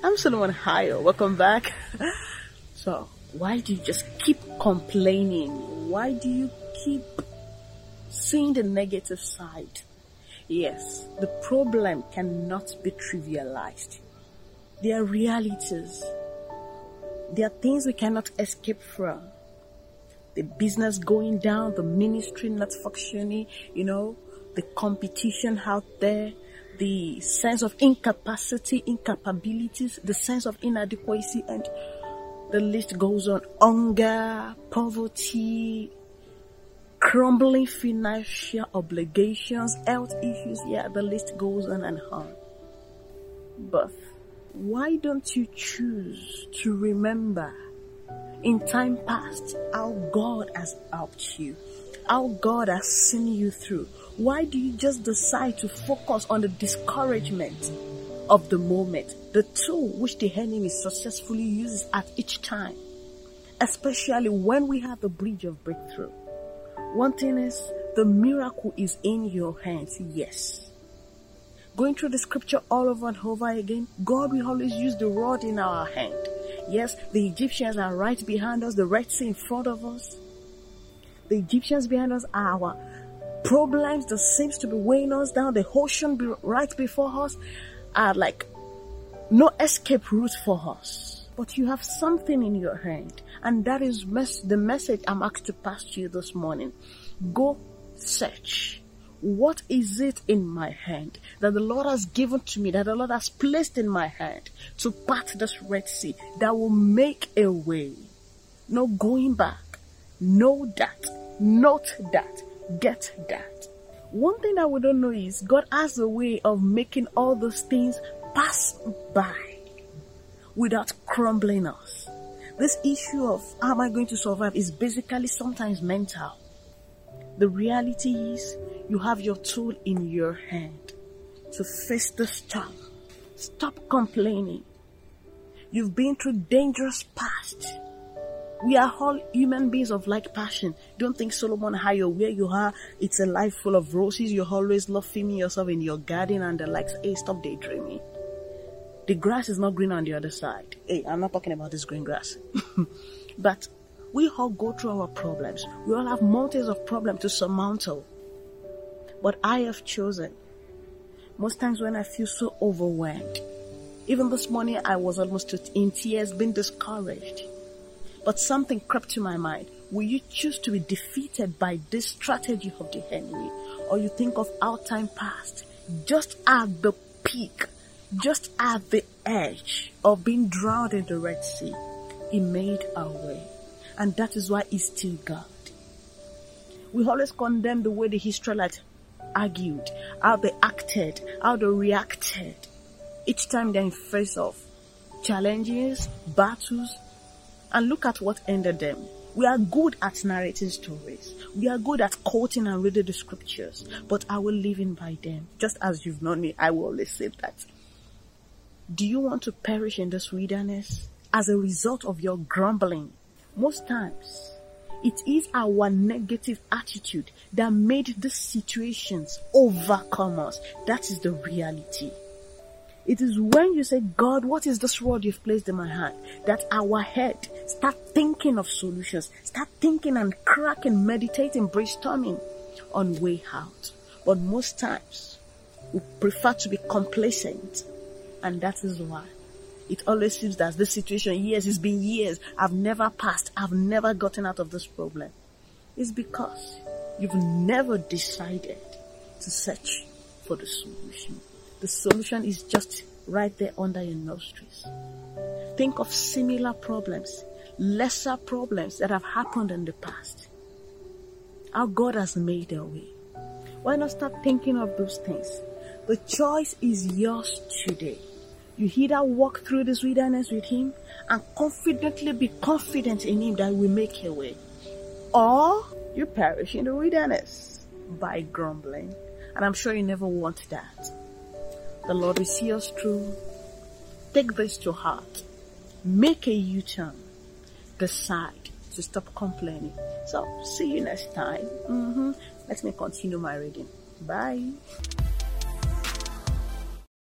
I'm Solomon Hayo. Welcome back. so, why do you just keep complaining? Why do you keep seeing the negative side? Yes, the problem cannot be trivialized. There are realities. There are things we cannot escape from. The business going down, the ministry not functioning, you know, the competition out there, the sense of incapacity, incapabilities, the sense of inadequacy, and the list goes on. Hunger, poverty, crumbling financial obligations, health issues. Yeah, the list goes on and on. But why don't you choose to remember in time past how God has helped you, how God has seen you through, why do you just decide to focus on the discouragement of the moment, the tool which the enemy successfully uses at each time, especially when we have the bridge of breakthrough? One thing is, the miracle is in your hands, yes. Going through the scripture all over and over again, God will always use the rod in our hand. Yes, the Egyptians are right behind us, the Red Sea in front of us. The Egyptians behind us are our problems that seems to be weighing us down, the ocean be right before us are like no escape route for us. But you have something in your hand, and that is mes- the message I'm asked to pass to you this morning. Go search. What is it in my hand that the Lord has given to me, that the Lord has placed in my hand to part this Red Sea that will make a way? No going back. Know that. Note that get that. One thing that we don't know is God has a way of making all those things pass by without crumbling us. This issue of how am I going to survive is basically sometimes mental. The reality is you have your tool in your hand to face the storm. Stop complaining. You've been through dangerous past we are all human beings of like passion. Don't think Solomon Hayo, where you are, it's a life full of roses. You're always loving yourself in your garden and the likes. Hey, stop daydreaming. The grass is not green on the other side. Hey, I'm not talking about this green grass. but we all go through our problems. We all have mountains of problems to surmount. But I have chosen. Most times when I feel so overwhelmed, even this morning I was almost in tears, being discouraged. But something crept to my mind. Will you choose to be defeated by this strategy of the enemy? Or you think of our time past, just at the peak, just at the edge of being drowned in the Red Sea, He made our way. And that is why He's still God. We always condemn the way the Israelites argued, how they acted, how they reacted. Each time they're in face of challenges, battles, and look at what ended them. We are good at narrating stories. We are good at quoting and reading the scriptures, but will live in by them. Just as you've known me, I will always say that. Do you want to perish in this wilderness as a result of your grumbling? Most times, it is our negative attitude that made these situations overcome us. That is the reality. It is when you say, God, what is this word you've placed in my hand? That our head start thinking of solutions, start thinking and cracking, meditating, brainstorming on way out. But most times we prefer to be complacent. And that is why it always seems that this situation, years, it's been years. I've never passed. I've never gotten out of this problem. It's because you've never decided to search for the solution. The solution is just right there under your nostrils. Think of similar problems, lesser problems that have happened in the past. How God has made a way. Why not start thinking of those things? The choice is yours today. You either walk through this wilderness with Him and confidently be confident in Him that will make a way. Or you perish in the wilderness by grumbling. And I'm sure you never want that. The Lord will see us through. Take this to heart. Make a U-turn. Decide to stop complaining. So, see you next time. Mm-hmm. Let me continue my reading. Bye.